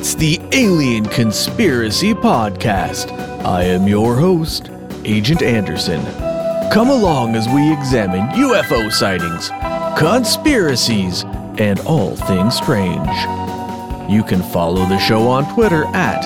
It's the Alien Conspiracy Podcast. I am your host, Agent Anderson. Come along as we examine UFO sightings, conspiracies, and all things strange. You can follow the show on Twitter at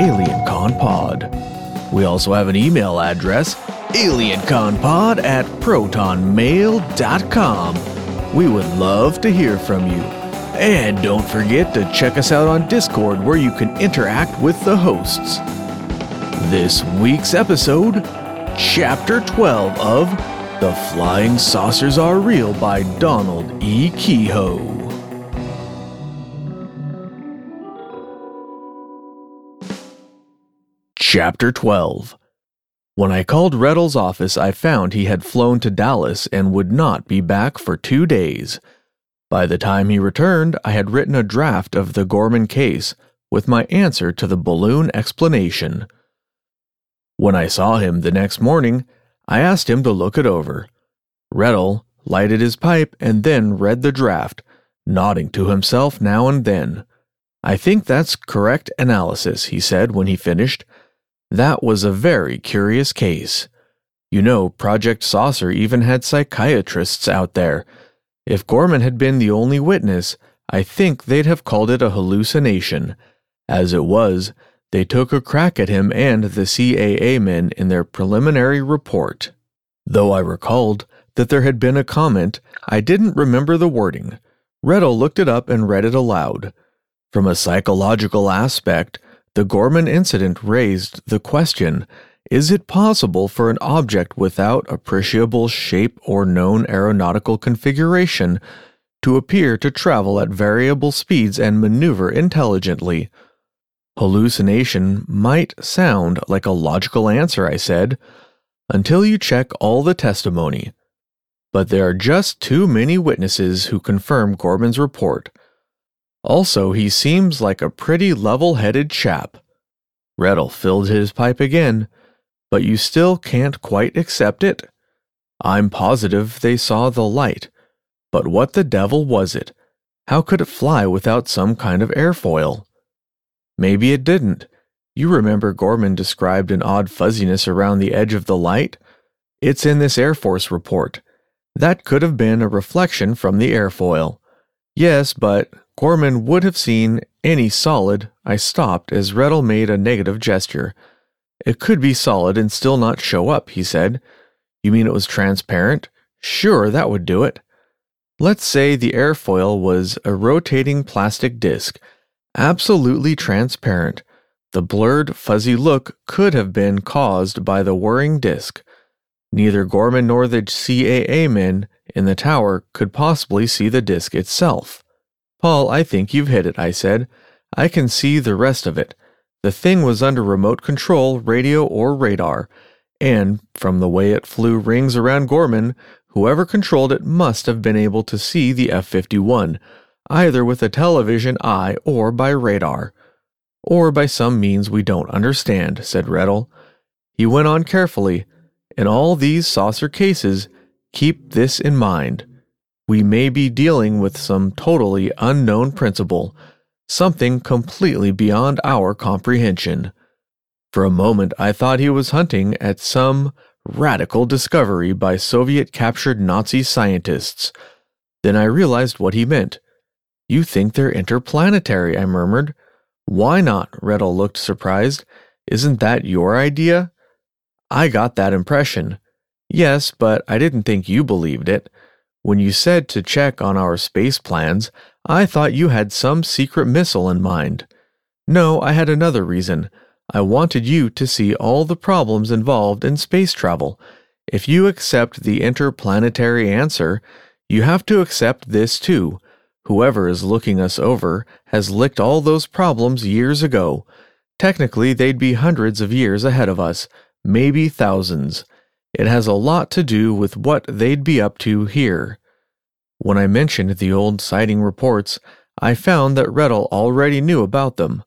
AlienConPod. We also have an email address, alienconpod at protonmail.com. We would love to hear from you. And don't forget to check us out on Discord where you can interact with the hosts. This week's episode, Chapter 12 of The Flying Saucers Are Real by Donald E. Keyhoe. Chapter 12 When I called Reddle's office, I found he had flown to Dallas and would not be back for two days. By the time he returned, I had written a draft of the Gorman case with my answer to the balloon explanation. When I saw him the next morning, I asked him to look it over. Reddle lighted his pipe and then read the draft, nodding to himself now and then. I think that's correct analysis, he said when he finished. That was a very curious case. You know, Project Saucer even had psychiatrists out there if Gorman had been the only witness, I think they'd have called it a hallucination. As it was, they took a crack at him and the CAA men in their preliminary report. Though I recalled that there had been a comment, I didn't remember the wording. Reddle looked it up and read it aloud. From a psychological aspect, the Gorman incident raised the question is it possible for an object without appreciable shape or known aeronautical configuration to appear to travel at variable speeds and maneuver intelligently? Hallucination might sound like a logical answer, I said, until you check all the testimony. But there are just too many witnesses who confirm Gorman's report. Also, he seems like a pretty level headed chap. Reddle filled his pipe again but you still can't quite accept it? I'm positive they saw the light. But what the devil was it? How could it fly without some kind of airfoil? Maybe it didn't. You remember Gorman described an odd fuzziness around the edge of the light? It's in this Air Force report. That could have been a reflection from the airfoil. Yes, but Gorman would have seen any solid. I stopped as Reddle made a negative gesture. It could be solid and still not show up, he said. You mean it was transparent? Sure, that would do it. Let's say the airfoil was a rotating plastic disc, absolutely transparent. The blurred, fuzzy look could have been caused by the whirring disc. Neither Gorman nor the CAA men in the tower could possibly see the disc itself. Paul, I think you've hit it, I said. I can see the rest of it. The thing was under remote control, radio, or radar, and, from the way it flew rings around Gorman, whoever controlled it must have been able to see the F 51, either with a television eye or by radar. Or by some means we don't understand, said Reddle. He went on carefully. In all these saucer cases, keep this in mind. We may be dealing with some totally unknown principle something completely beyond our comprehension. For a moment, I thought he was hunting at some radical discovery by Soviet captured Nazi scientists. Then I realized what he meant. You think they're interplanetary, I murmured. Why not? Reddle looked surprised. Isn't that your idea? I got that impression. Yes, but I didn't think you believed it. When you said to check on our space plans, I thought you had some secret missile in mind. No, I had another reason. I wanted you to see all the problems involved in space travel. If you accept the interplanetary answer, you have to accept this too. Whoever is looking us over has licked all those problems years ago. Technically, they'd be hundreds of years ahead of us, maybe thousands. It has a lot to do with what they'd be up to here. When I mentioned the old sighting reports, I found that Reddle already knew about them.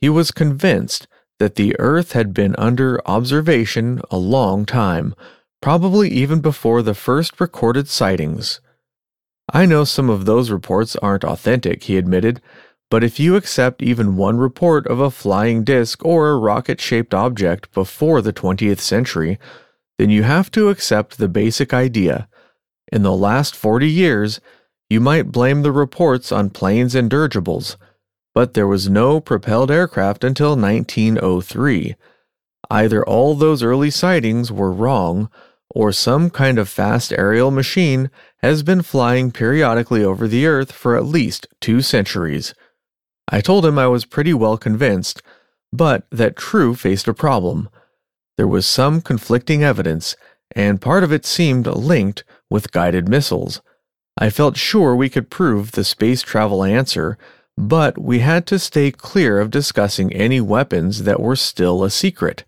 He was convinced that the Earth had been under observation a long time, probably even before the first recorded sightings. I know some of those reports aren't authentic, he admitted, But if you accept even one report of a flying disc or a rocket shaped object before the 20th century, then you have to accept the basic idea. In the last 40 years, you might blame the reports on planes and dirigibles, but there was no propelled aircraft until 1903. Either all those early sightings were wrong, or some kind of fast aerial machine has been flying periodically over the Earth for at least two centuries. I told him I was pretty well convinced, but that True faced a problem. There was some conflicting evidence, and part of it seemed linked with guided missiles. I felt sure we could prove the space travel answer, but we had to stay clear of discussing any weapons that were still a secret.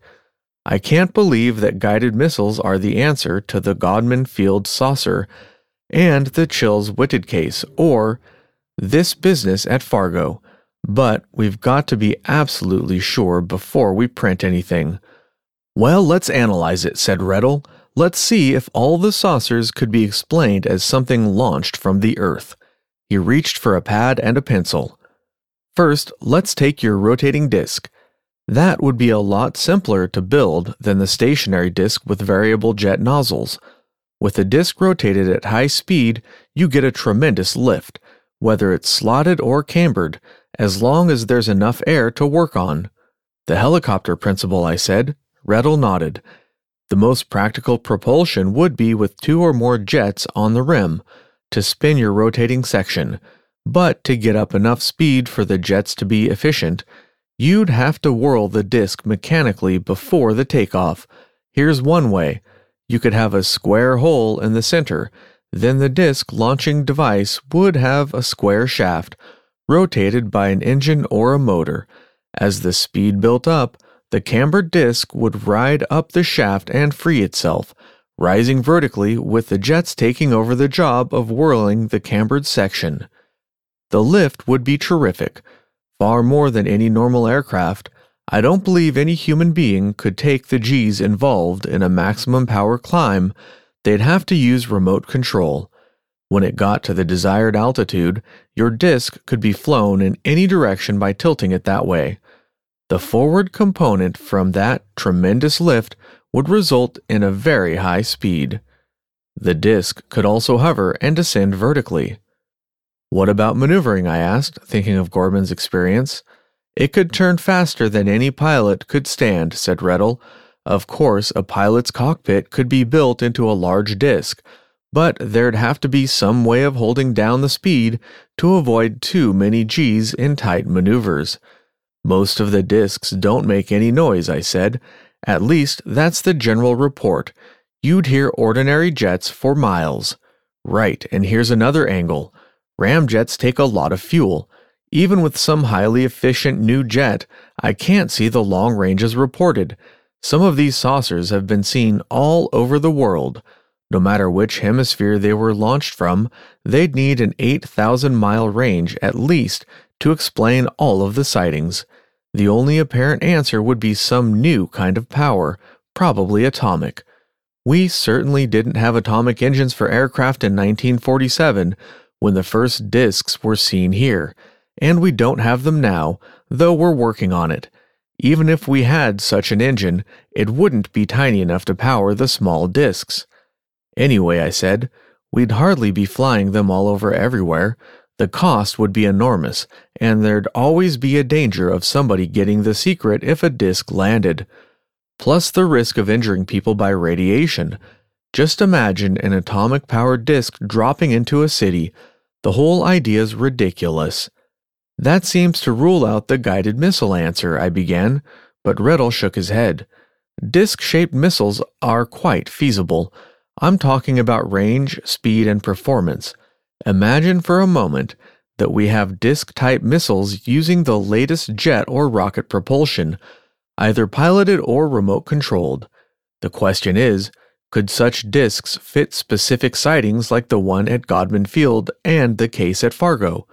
I can't believe that guided missiles are the answer to the Godman Field saucer and the Chiles Whitted case or this business at Fargo, but we've got to be absolutely sure before we print anything. Well, let's analyze it, said Rettel. Let's see if all the saucers could be explained as something launched from the Earth. He reached for a pad and a pencil. First, let's take your rotating disc. That would be a lot simpler to build than the stationary disc with variable jet nozzles. With a disc rotated at high speed, you get a tremendous lift, whether it's slotted or cambered, as long as there's enough air to work on. The helicopter principle, I said. Rettel nodded. The most practical propulsion would be with two or more jets on the rim to spin your rotating section, but to get up enough speed for the jets to be efficient, you'd have to whirl the disc mechanically before the takeoff. Here's one way you could have a square hole in the center, then the disc launching device would have a square shaft rotated by an engine or a motor. As the speed built up, the cambered disc would ride up the shaft and free itself, rising vertically with the jets taking over the job of whirling the cambered section. The lift would be terrific, far more than any normal aircraft. I don't believe any human being could take the G's involved in a maximum power climb. They'd have to use remote control. When it got to the desired altitude, your disk could be flown in any direction by tilting it that way. The forward component from that tremendous lift would result in a very high speed. The disk could also hover and descend vertically. What about maneuvering? I asked, thinking of Gorman's experience. It could turn faster than any pilot could stand, said Rettel. Of course, a pilot's cockpit could be built into a large disk, but there'd have to be some way of holding down the speed to avoid too many G's in tight maneuvers. Most of the discs don't make any noise, I said. At least that's the general report. You'd hear ordinary jets for miles. Right, and here's another angle. Ramjets take a lot of fuel. Even with some highly efficient new jet, I can't see the long ranges reported. Some of these saucers have been seen all over the world. No matter which hemisphere they were launched from, they'd need an 8,000 mile range at least to explain all of the sightings. The only apparent answer would be some new kind of power, probably atomic. We certainly didn't have atomic engines for aircraft in 1947 when the first discs were seen here, and we don't have them now, though we're working on it. Even if we had such an engine, it wouldn't be tiny enough to power the small discs. Anyway, I said, we'd hardly be flying them all over everywhere, the cost would be enormous, and there'd always be a danger of somebody getting the secret if a disk landed. Plus the risk of injuring people by radiation. Just imagine an atomic powered disk dropping into a city. The whole idea's ridiculous. That seems to rule out the guided missile answer, I began, but Riddle shook his head. Disc shaped missiles are quite feasible. I'm talking about range, speed, and performance. Imagine for a moment that we have disk type missiles using the latest jet or rocket propulsion, either piloted or remote controlled. The question is could such disks fit specific sightings like the one at Godman Field and the case at Fargo?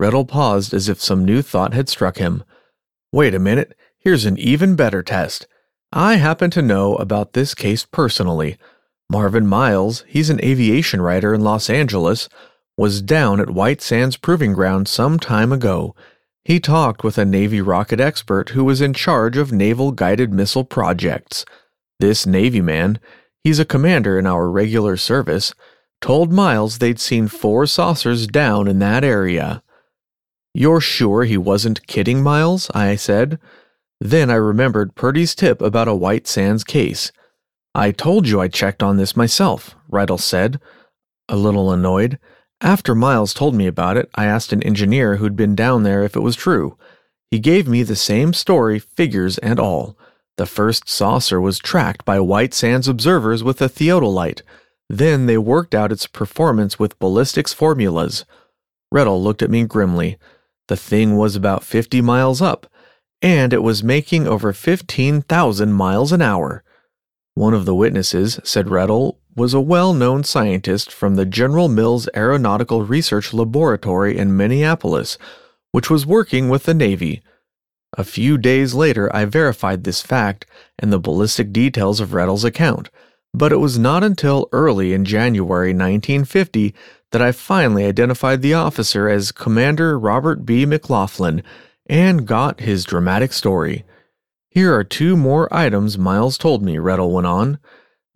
Rettel paused as if some new thought had struck him. Wait a minute, here's an even better test. I happen to know about this case personally. Marvin Miles, he's an aviation writer in Los Angeles, was down at White Sands Proving Ground some time ago. He talked with a Navy rocket expert who was in charge of naval guided missile projects. This Navy man, he's a commander in our regular service, told Miles they'd seen four saucers down in that area. You're sure he wasn't kidding, Miles? I said. Then I remembered Purdy's tip about a White Sands case. I told you I checked on this myself, Rettel said, a little annoyed. After Miles told me about it, I asked an engineer who'd been down there if it was true. He gave me the same story, figures and all. The first saucer was tracked by White Sands observers with a theodolite. Then they worked out its performance with ballistics formulas. Rettel looked at me grimly. The thing was about 50 miles up, and it was making over 15,000 miles an hour. One of the witnesses, said Rettel, was a well known scientist from the General Mills Aeronautical Research Laboratory in Minneapolis, which was working with the Navy. A few days later, I verified this fact and the ballistic details of Rettel's account, but it was not until early in January 1950 that I finally identified the officer as Commander Robert B. McLaughlin and got his dramatic story. Here are two more items Miles told me, Rettel went on.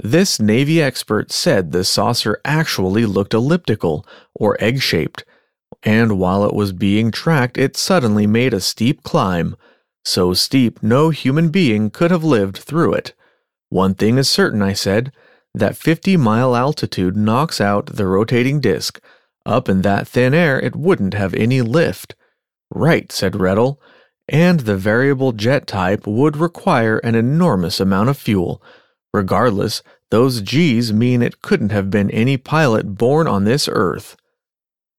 This Navy expert said the saucer actually looked elliptical, or egg shaped, and while it was being tracked, it suddenly made a steep climb. So steep, no human being could have lived through it. One thing is certain, I said that 50 mile altitude knocks out the rotating disk. Up in that thin air, it wouldn't have any lift. Right, said Rettel, and the variable jet type would require an enormous amount of fuel. Regardless, those G's mean it couldn't have been any pilot born on this Earth.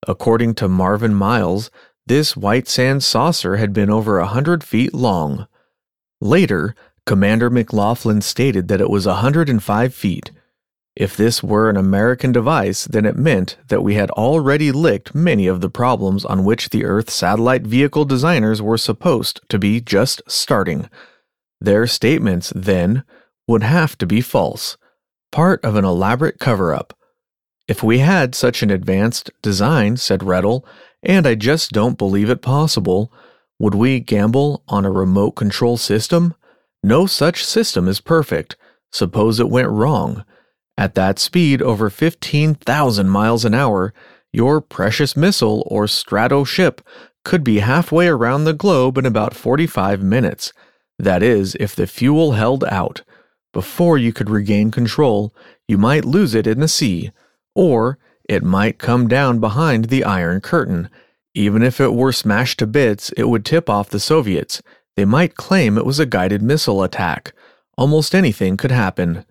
According to Marvin Miles, this white sand saucer had been over a hundred feet long. Later, Commander McLaughlin stated that it was a 105 feet. If this were an American device, then it meant that we had already licked many of the problems on which the Earth satellite vehicle designers were supposed to be just starting. Their statements, then, would have to be false, part of an elaborate cover up. If we had such an advanced design, said Rettel, and I just don't believe it possible, would we gamble on a remote control system? No such system is perfect. Suppose it went wrong. At that speed, over 15,000 miles an hour, your precious missile or strato ship could be halfway around the globe in about 45 minutes. That is, if the fuel held out. Before you could regain control, you might lose it in the sea, or it might come down behind the Iron Curtain. Even if it were smashed to bits, it would tip off the Soviets. They might claim it was a guided missile attack. Almost anything could happen.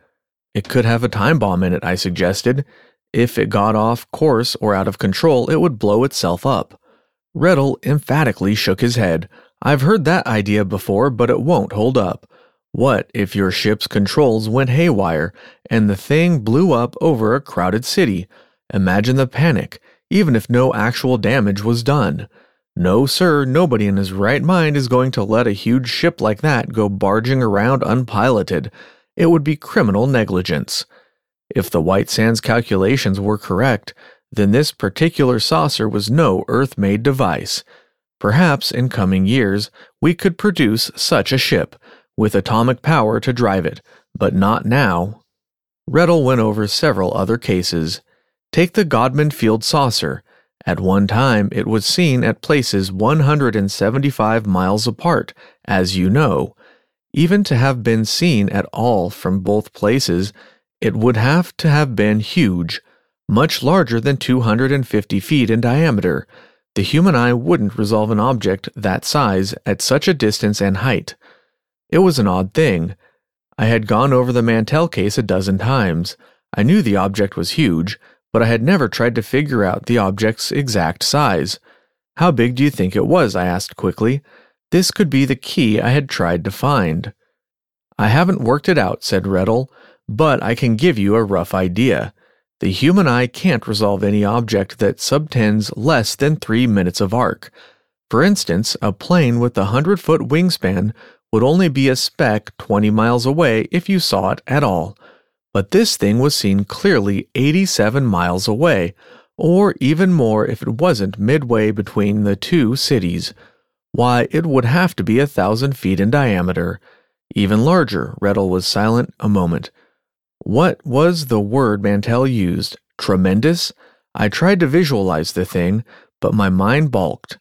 It could have a time bomb in it, I suggested. If it got off course or out of control, it would blow itself up. Rettel emphatically shook his head. I've heard that idea before, but it won't hold up. What if your ship's controls went haywire and the thing blew up over a crowded city? Imagine the panic, even if no actual damage was done. No, sir, nobody in his right mind is going to let a huge ship like that go barging around unpiloted it would be criminal negligence. If the White Sands calculations were correct, then this particular saucer was no Earth made device. Perhaps in coming years we could produce such a ship, with atomic power to drive it, but not now. Rettel went over several other cases. Take the Godman Field saucer. At one time, it was seen at places 175 miles apart, as you know, even to have been seen at all from both places, it would have to have been huge, much larger than 250 feet in diameter. The human eye wouldn't resolve an object that size at such a distance and height. It was an odd thing. I had gone over the Mantell case a dozen times. I knew the object was huge, but I had never tried to figure out the object's exact size. How big do you think it was? I asked quickly. This could be the key I had tried to find. I haven't worked it out, said Rettel, but I can give you a rough idea. The human eye can't resolve any object that subtends less than three minutes of arc. For instance, a plane with a hundred foot wingspan would only be a speck 20 miles away if you saw it at all. But this thing was seen clearly 87 miles away, or even more if it wasn't midway between the two cities. Why, it would have to be a thousand feet in diameter. Even larger, Rettel was silent a moment. What was the word Mantell used? Tremendous? I tried to visualize the thing, but my mind balked.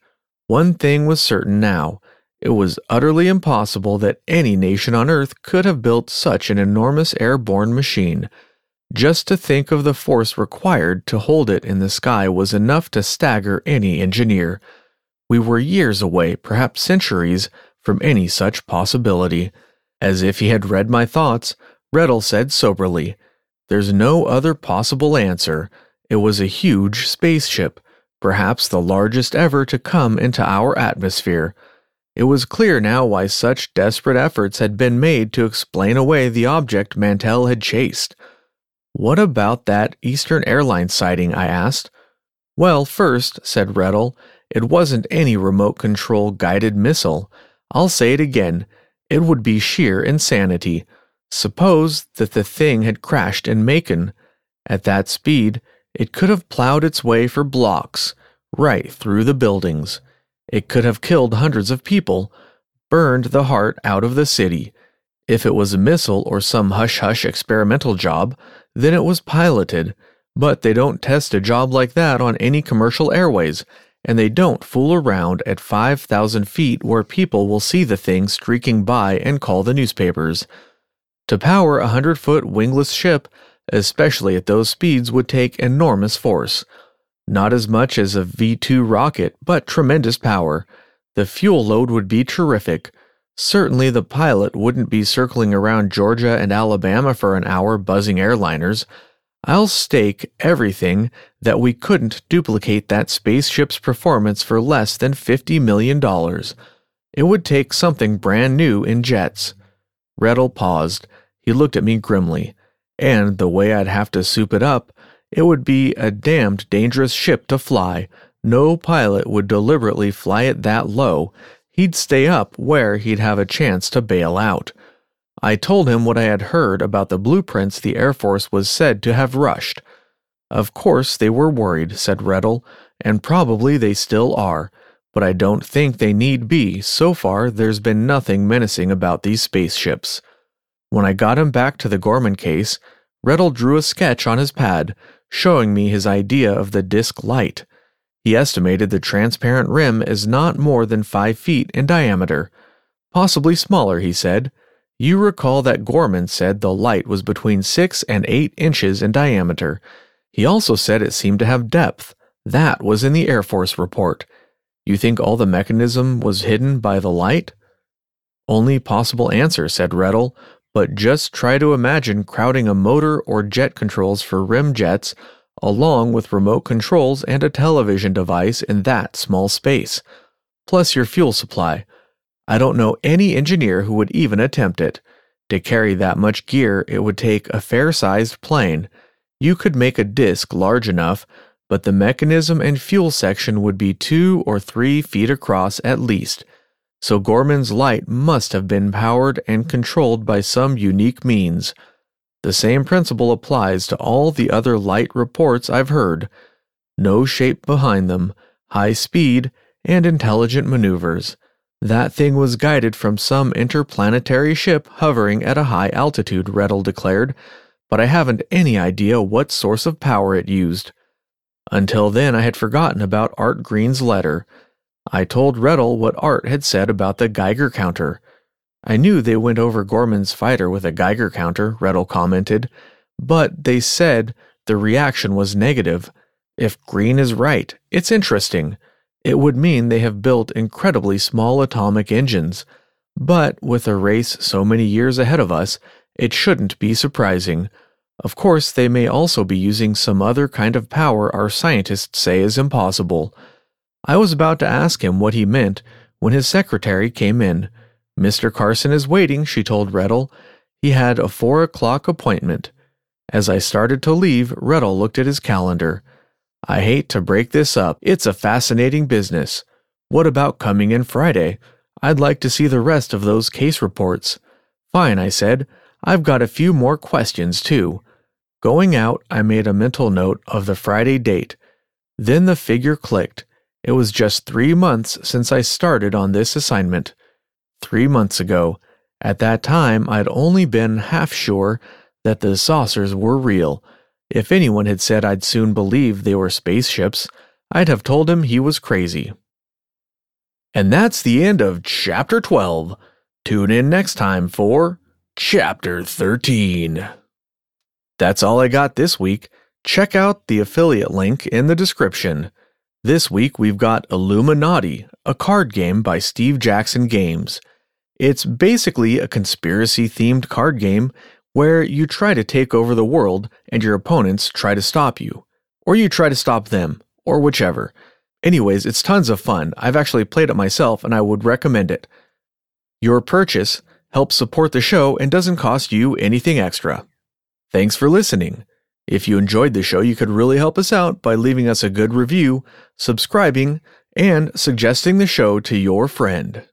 One thing was certain now. It was utterly impossible that any nation on Earth could have built such an enormous airborne machine. Just to think of the force required to hold it in the sky was enough to stagger any engineer. We were years away, perhaps centuries, from any such possibility. As if he had read my thoughts, Rettel said soberly, There's no other possible answer. It was a huge spaceship, perhaps the largest ever to come into our atmosphere. It was clear now why such desperate efforts had been made to explain away the object Mantell had chased. What about that Eastern Airlines sighting? I asked. Well, first, said Rettel, it wasn't any remote control guided missile. I'll say it again. It would be sheer insanity. Suppose that the thing had crashed in Macon. At that speed, it could have plowed its way for blocks, right through the buildings. It could have killed hundreds of people, burned the heart out of the city. If it was a missile or some hush hush experimental job, then it was piloted. But they don't test a job like that on any commercial airways, and they don't fool around at 5,000 feet where people will see the thing streaking by and call the newspapers. To power a 100 foot wingless ship, especially at those speeds, would take enormous force. Not as much as a V 2 rocket, but tremendous power. The fuel load would be terrific. Certainly, the pilot wouldn't be circling around Georgia and Alabama for an hour buzzing airliners. I'll stake everything that we couldn't duplicate that spaceship's performance for less than $50 million. It would take something brand new in jets. Rettel paused. He looked at me grimly. And the way I'd have to soup it up, it would be a damned dangerous ship to fly. No pilot would deliberately fly it that low. He'd stay up where he'd have a chance to bail out. I told him what I had heard about the blueprints the Air Force was said to have rushed. Of course they were worried, said Rettel, and probably they still are, but I don't think they need be. So far, there's been nothing menacing about these spaceships. When I got him back to the Gorman case, Rettel drew a sketch on his pad, showing me his idea of the disk light. He estimated the transparent rim is not more than five feet in diameter. Possibly smaller, he said. You recall that Gorman said the light was between 6 and 8 inches in diameter. He also said it seemed to have depth. That was in the Air Force report. You think all the mechanism was hidden by the light? Only possible answer, said Rettel, but just try to imagine crowding a motor or jet controls for rim jets along with remote controls and a television device in that small space, plus your fuel supply. I don't know any engineer who would even attempt it. To carry that much gear, it would take a fair sized plane. You could make a disk large enough, but the mechanism and fuel section would be two or three feet across at least. So Gorman's light must have been powered and controlled by some unique means. The same principle applies to all the other light reports I've heard. No shape behind them, high speed, and intelligent maneuvers. That thing was guided from some interplanetary ship hovering at a high altitude, Rettel declared, but I haven't any idea what source of power it used. Until then, I had forgotten about Art Green's letter. I told Rettel what Art had said about the Geiger counter. I knew they went over Gorman's fighter with a Geiger counter, Rettel commented, but they said the reaction was negative. If Green is right, it's interesting. It would mean they have built incredibly small atomic engines. But with a race so many years ahead of us, it shouldn't be surprising. Of course, they may also be using some other kind of power our scientists say is impossible. I was about to ask him what he meant when his secretary came in. Mr. Carson is waiting, she told Rettel. He had a four o'clock appointment. As I started to leave, Rettel looked at his calendar. I hate to break this up. It's a fascinating business. What about coming in Friday? I'd like to see the rest of those case reports. Fine, I said. I've got a few more questions, too. Going out, I made a mental note of the Friday date. Then the figure clicked. It was just three months since I started on this assignment. Three months ago. At that time, I'd only been half sure that the saucers were real. If anyone had said I'd soon believe they were spaceships, I'd have told him he was crazy. And that's the end of Chapter 12. Tune in next time for Chapter 13. That's all I got this week. Check out the affiliate link in the description. This week we've got Illuminati, a card game by Steve Jackson Games. It's basically a conspiracy themed card game where you try to take over the world and your opponents try to stop you. Or you try to stop them, or whichever. Anyways, it's tons of fun. I've actually played it myself and I would recommend it. Your purchase helps support the show and doesn't cost you anything extra. Thanks for listening. If you enjoyed the show, you could really help us out by leaving us a good review, subscribing, and suggesting the show to your friend.